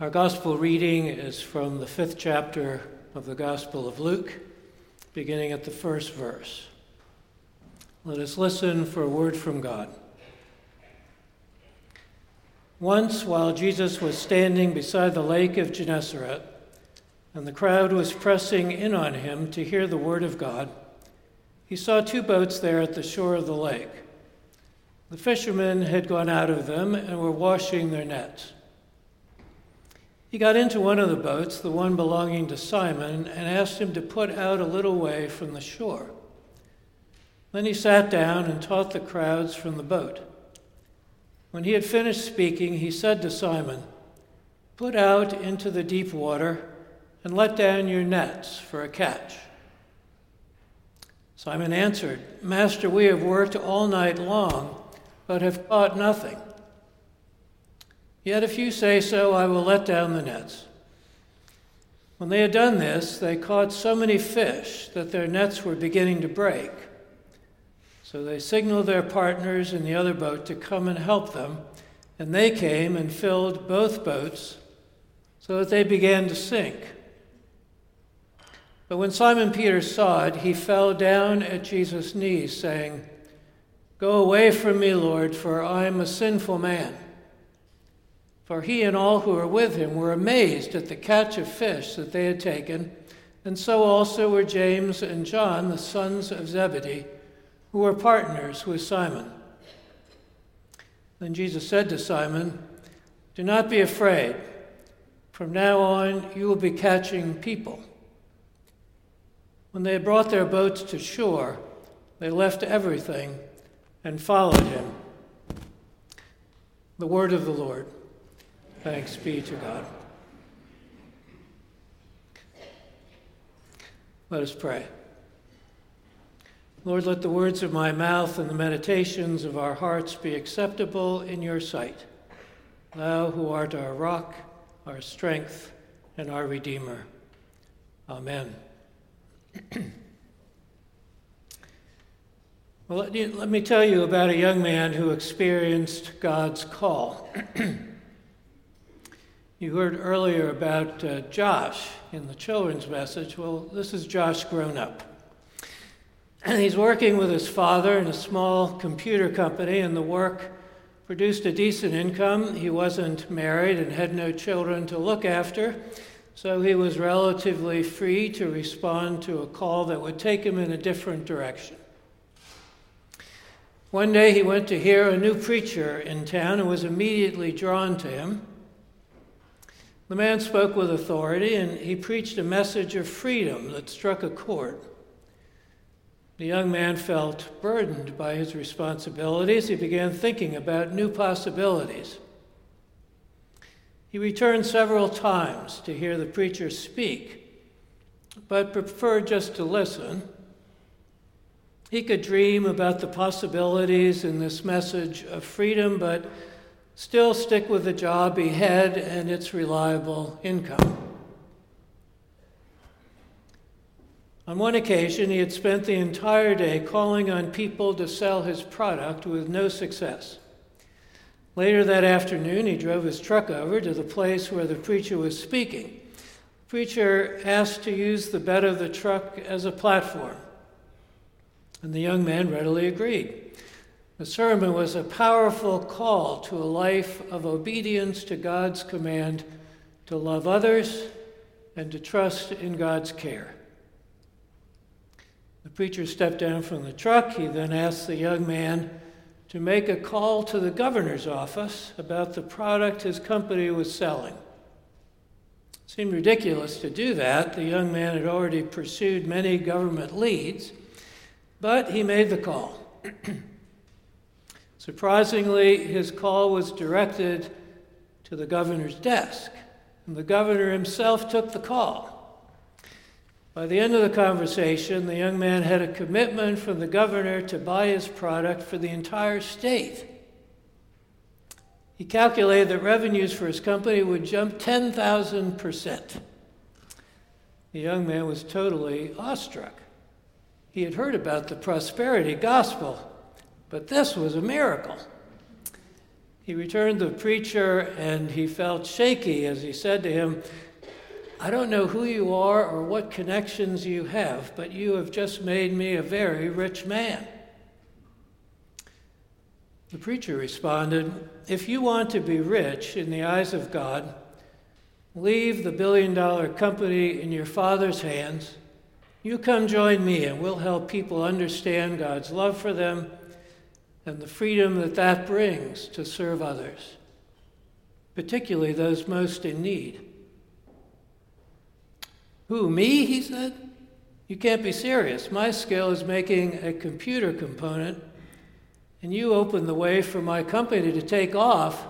Our gospel reading is from the fifth chapter of the Gospel of Luke, beginning at the first verse. Let us listen for a word from God. Once, while Jesus was standing beside the lake of Gennesaret, and the crowd was pressing in on him to hear the word of God, he saw two boats there at the shore of the lake. The fishermen had gone out of them and were washing their nets. He got into one of the boats, the one belonging to Simon, and asked him to put out a little way from the shore. Then he sat down and taught the crowds from the boat. When he had finished speaking, he said to Simon, Put out into the deep water and let down your nets for a catch. Simon answered, Master, we have worked all night long, but have caught nothing. Yet if you say so, I will let down the nets. When they had done this, they caught so many fish that their nets were beginning to break. So they signaled their partners in the other boat to come and help them, and they came and filled both boats so that they began to sink. But when Simon Peter saw it, he fell down at Jesus' knees, saying, Go away from me, Lord, for I am a sinful man. For he and all who were with him were amazed at the catch of fish that they had taken, and so also were James and John, the sons of Zebedee, who were partners with Simon. Then Jesus said to Simon, Do not be afraid. From now on, you will be catching people. When they had brought their boats to shore, they left everything and followed him. The word of the Lord. Thanks be to God. Let us pray. Lord, let the words of my mouth and the meditations of our hearts be acceptable in your sight. Thou who art our rock, our strength, and our Redeemer. Amen. well, let, me tell you about a young man who experienced God's call. You heard earlier about uh, Josh in the children's message. Well, this is Josh grown up. And he's working with his father in a small computer company, and the work produced a decent income. He wasn't married and had no children to look after, so he was relatively free to respond to a call that would take him in a different direction. One day he went to hear a new preacher in town and was immediately drawn to him. The man spoke with authority and he preached a message of freedom that struck a chord. The young man felt burdened by his responsibilities. He began thinking about new possibilities. He returned several times to hear the preacher speak, but preferred just to listen. He could dream about the possibilities in this message of freedom, but still stick with the job he had and its reliable income. On one occasion, he had spent the entire day calling on people to sell his product with no success. Later that afternoon, he drove his truck over to the place where the preacher was speaking. The preacher asked to use the bed of the truck as a platform, and the young man readily agreed. The sermon was a powerful call to a life of obedience to God's command to love others and to trust in God's care. The preacher stepped down from the truck. He then asked the young man to make a call to the governor's office about the product his company was selling. It seemed ridiculous to do that. The young man had already pursued many government leads, but he made the call. Surprisingly, his call was directed to the governor's desk, and the governor himself took the call. By the end of the conversation, the young man had a commitment from the governor to buy his product for the entire state. He calculated that revenues for his company would jump 10,000%. The young man was totally awestruck. He had heard about the prosperity gospel but this was a miracle. He returned the preacher, and he felt shaky as he said to him, I don't know who you are or what connections you have, but you have just made me a very rich man. The preacher responded, If you want to be rich in the eyes of God, leave the billion dollar company in your father's hands. You come join me, and we'll help people understand God's love for them and the freedom that that brings to serve others, particularly those most in need. Who, me? He said. You can't be serious. My skill is making a computer component, and you open the way for my company to take off.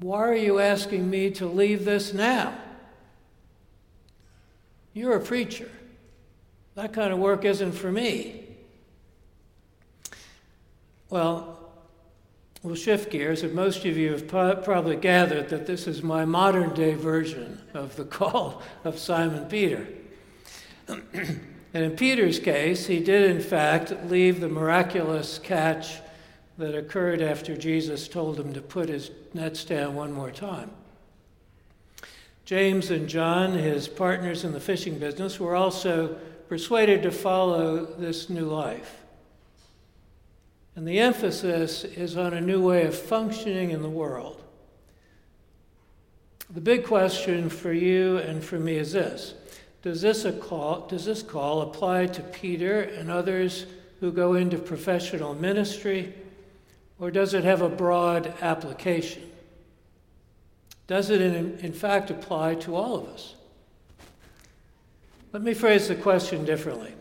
Why are you asking me to leave this now? You're a preacher. That kind of work isn't for me. Well, we'll shift gears, and most of you have probably gathered that this is my modern day version of the call of Simon Peter. and in Peter's case, he did in fact leave the miraculous catch that occurred after Jesus told him to put his nets down one more time. James and John, his partners in the fishing business, were also persuaded to follow this new life. And the emphasis is on a new way of functioning in the world. The big question for you and for me is this Does this, call, does this call apply to Peter and others who go into professional ministry, or does it have a broad application? Does it, in, in fact, apply to all of us? Let me phrase the question differently.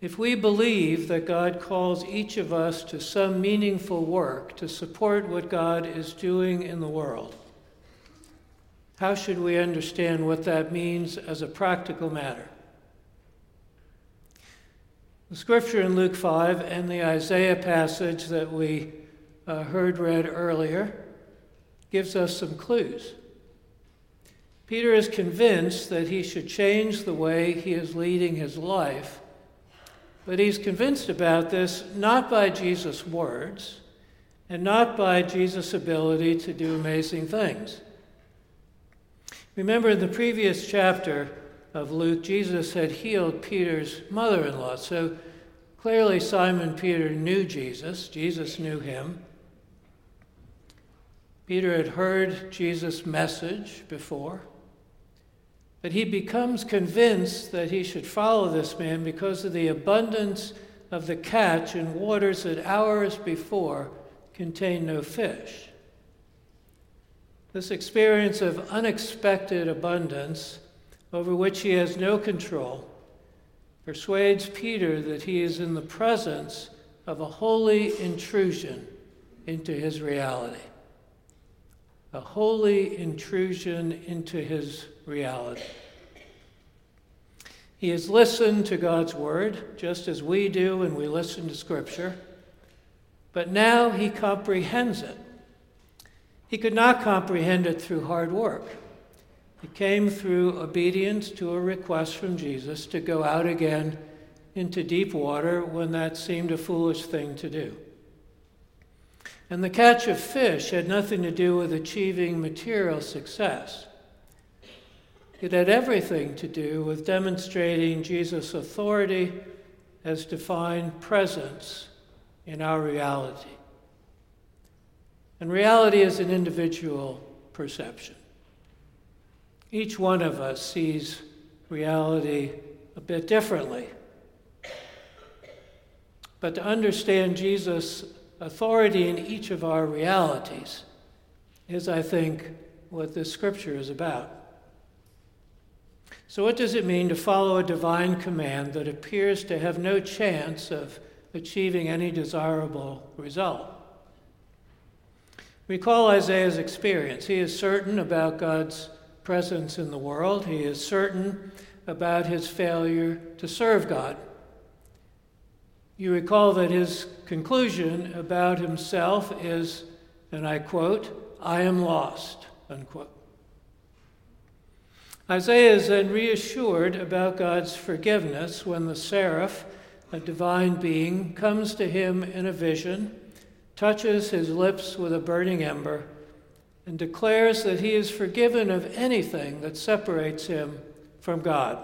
If we believe that God calls each of us to some meaningful work to support what God is doing in the world, how should we understand what that means as a practical matter? The scripture in Luke 5 and the Isaiah passage that we uh, heard read earlier gives us some clues. Peter is convinced that he should change the way he is leading his life but he's convinced about this not by Jesus' words and not by Jesus' ability to do amazing things. Remember, in the previous chapter of Luke, Jesus had healed Peter's mother in law. So clearly, Simon Peter knew Jesus, Jesus knew him. Peter had heard Jesus' message before. But he becomes convinced that he should follow this man because of the abundance of the catch in waters that hours before contained no fish. This experience of unexpected abundance, over which he has no control, persuades Peter that he is in the presence of a holy intrusion into his reality. A holy intrusion into his reality. He has listened to God's word, just as we do when we listen to Scripture, but now he comprehends it. He could not comprehend it through hard work. It came through obedience to a request from Jesus to go out again into deep water when that seemed a foolish thing to do. And the catch of fish had nothing to do with achieving material success. It had everything to do with demonstrating Jesus' authority as divine presence in our reality. And reality is an individual perception. Each one of us sees reality a bit differently. But to understand Jesus' authority in each of our realities is, I think, what this scripture is about. So, what does it mean to follow a divine command that appears to have no chance of achieving any desirable result? Recall Isaiah's experience. He is certain about God's presence in the world, he is certain about his failure to serve God. You recall that his conclusion about himself is, and I quote, I am lost, unquote. Isaiah is then reassured about God's forgiveness when the seraph, a divine being, comes to him in a vision touches his lips with a burning ember, and declares that he is forgiven of anything that separates him from God.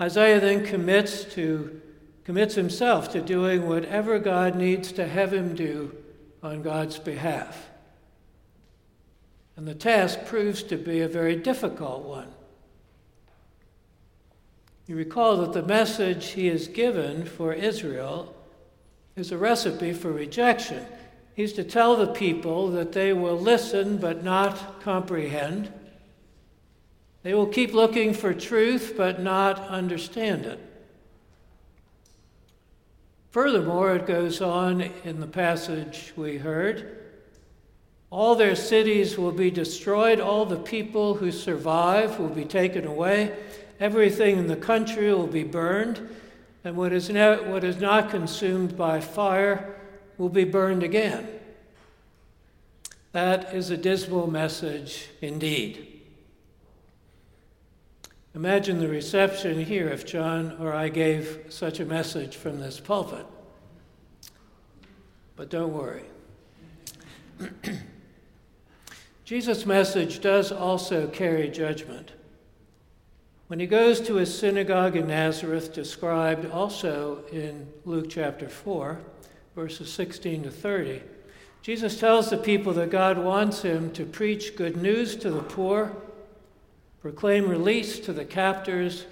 Isaiah then commits to commits himself to doing whatever God needs to have him do on God's behalf. And the task proves to be a very difficult one. You recall that the message he is given for Israel is a recipe for rejection. He's to tell the people that they will listen but not comprehend. They will keep looking for truth but not understand it. Furthermore, it goes on in the passage we heard all their cities will be destroyed, all the people who survive will be taken away, everything in the country will be burned, and what is, not, what is not consumed by fire will be burned again. That is a dismal message indeed. Imagine the reception here if John or I gave such a message from this pulpit. But don't worry. Jesus' message does also carry judgment. When he goes to his synagogue in Nazareth, described also in Luke chapter 4, verses 16 to 30, Jesus tells the people that God wants him to preach good news to the poor proclaim release to the captors,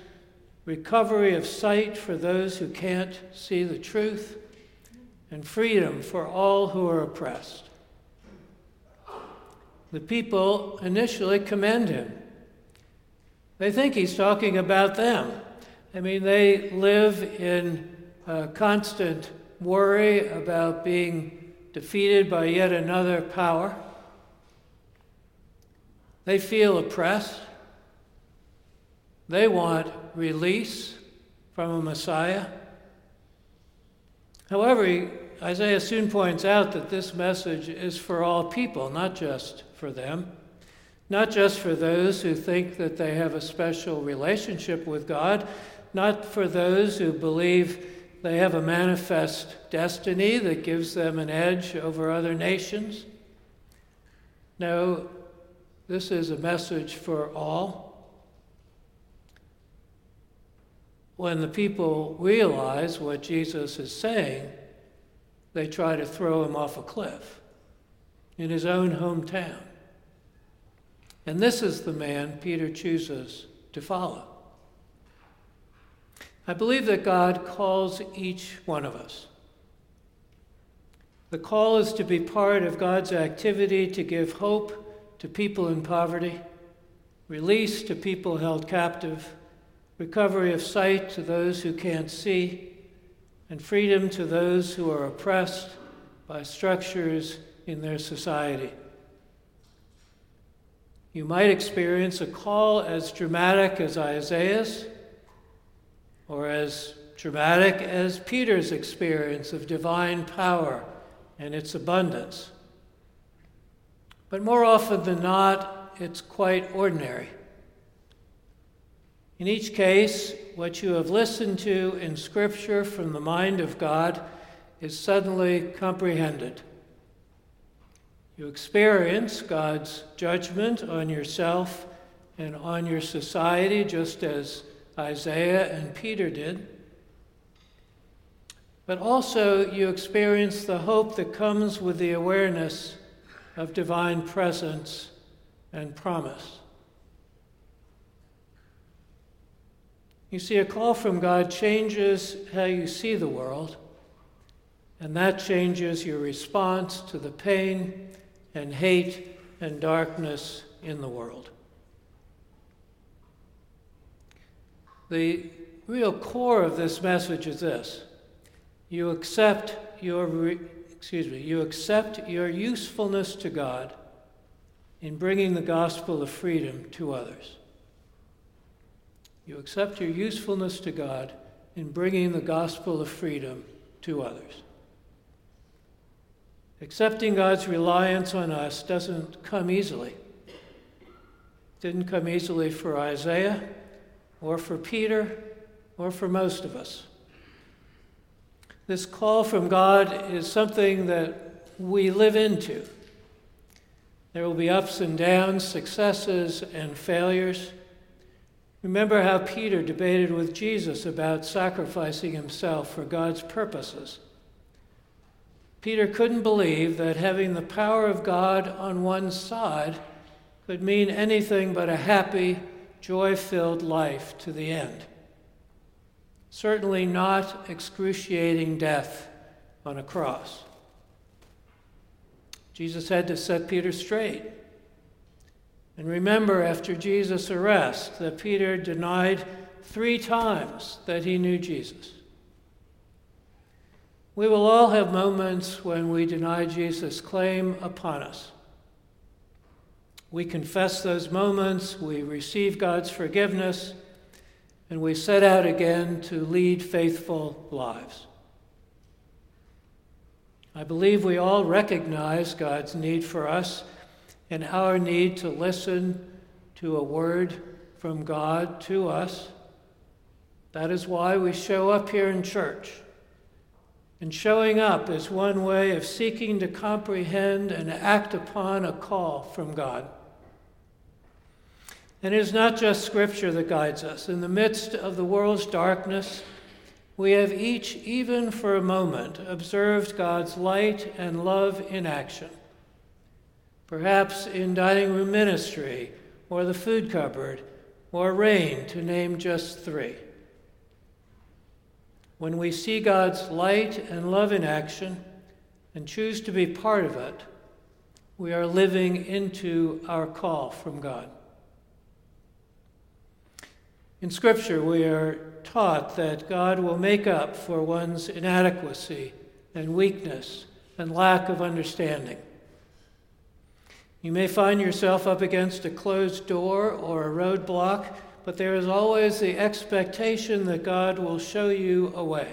recovery of sight for those who can't see the truth, and freedom for all who are oppressed. The people initially commend him. They think he's talking about them. I mean, they live in uh, constant worry about being defeated by yet another power. They feel oppressed. They want release from a Messiah. However, Isaiah soon points out that this message is for all people, not just for them, not just for those who think that they have a special relationship with God, not for those who believe they have a manifest destiny that gives them an edge over other nations. No, this is a message for all. when the people realize what Jesus is saying, they try to throw him off a cliff in his own hometown. And this is the man Peter chooses to follow. I believe that God calls each one of us. The call is to be part of God's activity to give hope to people in poverty, release to people held captive recovery of sight to those who can't see, and freedom to those who are oppressed by structures in their society. You might experience a call as dramatic as Isaiah's, or as dramatic as Peter's experience of divine power and its abundance. But more often than not, it's quite ordinary. In each case, what you have listened to in Scripture from the mind of God is suddenly comprehended. You experience God's judgment on yourself and on your society, just as Isaiah and Peter did. But also, you experience the hope that comes with the awareness of divine presence and promise. You see, a call from God changes how you see the world, and that changes your response to the pain and hate and darkness in the world. The real core of this message is this you accept your excuse me you accept your usefulness to god in bringing the gospel of freedom to others you accept your usefulness to God in bringing the gospel of freedom to others. Accepting God's reliance on us doesn't come easily. It didn't come easily for Isaiah or for Peter or for most of us. This call from God is something that we live into. There will be ups and downs, successes and failures. Remember how Peter debated with Jesus about sacrificing himself for God's purposes. Peter couldn't believe that having the power of God on one side could mean anything but a happy, joy filled life to the end. Certainly not excruciating death on a cross. Jesus had to set Peter straight. And remember, after Jesus' arrest, that Peter denied three times that he knew Jesus. We will all have moments when we deny Jesus' claim upon us. We confess those moments, we receive God's forgiveness, and we set out again to lead faithful lives. I believe we all recognize God's need for us and our need to listen to a word from God to us. That is why we show up here in church. And showing up is one way of seeking to comprehend and act upon a call from God. And it is not just Scripture that guides us. In the midst of the world's darkness, we have each, even for a moment, observed God's light and love in action. Perhaps in dining room ministry, or the food cupboard, or rain, to name just three. When we see God's light and love in action and choose to be part of it, we are living into our call from God. In Scripture, we are taught that God will make up for one's inadequacy and weakness and lack of understanding. You may find yourself up against a closed door or a roadblock, but there is always the expectation that God will show you a way.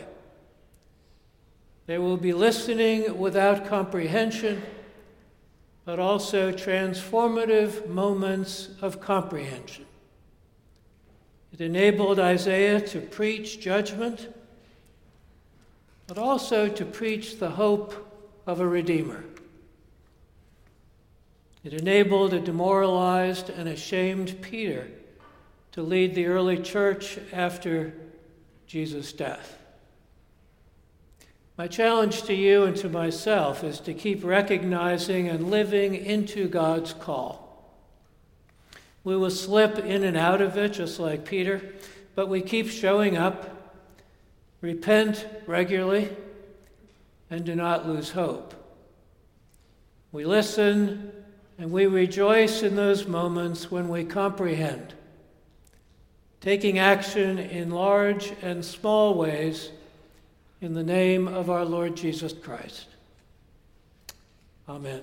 There will be listening without comprehension, but also transformative moments of comprehension. It enabled Isaiah to preach judgment, but also to preach the hope of a Redeemer. It enabled a demoralized and ashamed Peter to lead the early church after Jesus' death. My challenge to you and to myself is to keep recognizing and living into God's call. We will slip in and out of it, just like Peter, but we keep showing up, repent regularly, and do not lose hope. We listen and we rejoice in those moments when we comprehend, taking action in large and small ways in the name of our Lord Jesus Christ. Amen.